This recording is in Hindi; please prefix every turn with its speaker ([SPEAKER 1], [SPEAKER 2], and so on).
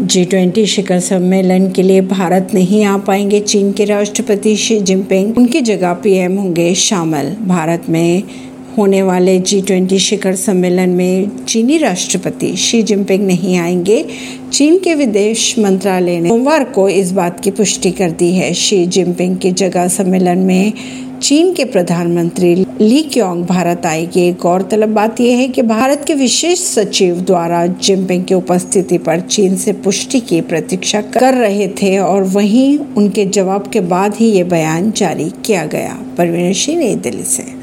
[SPEAKER 1] जी ट्वेंटी शिखर सम्मेलन के लिए भारत नहीं आ पाएँगे। चीन के राष्ट्रपति शी जिनपिंग उनकी जगह पीएम होंगे शामिल। भारत में होने वाले जी ट्वेंटी शिखर सम्मेलन में चीनी राष्ट्रपति शी जिनपिंग नहीं आएँगे। चीन के विदेश मंत्रालय ने सोमवार को इस बात की पुष्टि कर दी है। शी जिनपिंग की जगह सम्मेलन में चीन के प्रधानमंत्री ली क्योंग भारत आएँगे। गौरतलब बात यह है कि भारत के विशेष सचिव द्वारा जिनपिंग की उपस्थिति पर चीन से पुष्टि की प्रतीक्षा कर रहे थे और वहीं उनके जवाब के बाद ही ये बयान जारी किया गया। परवीन सिंह, नई दिल्ली से।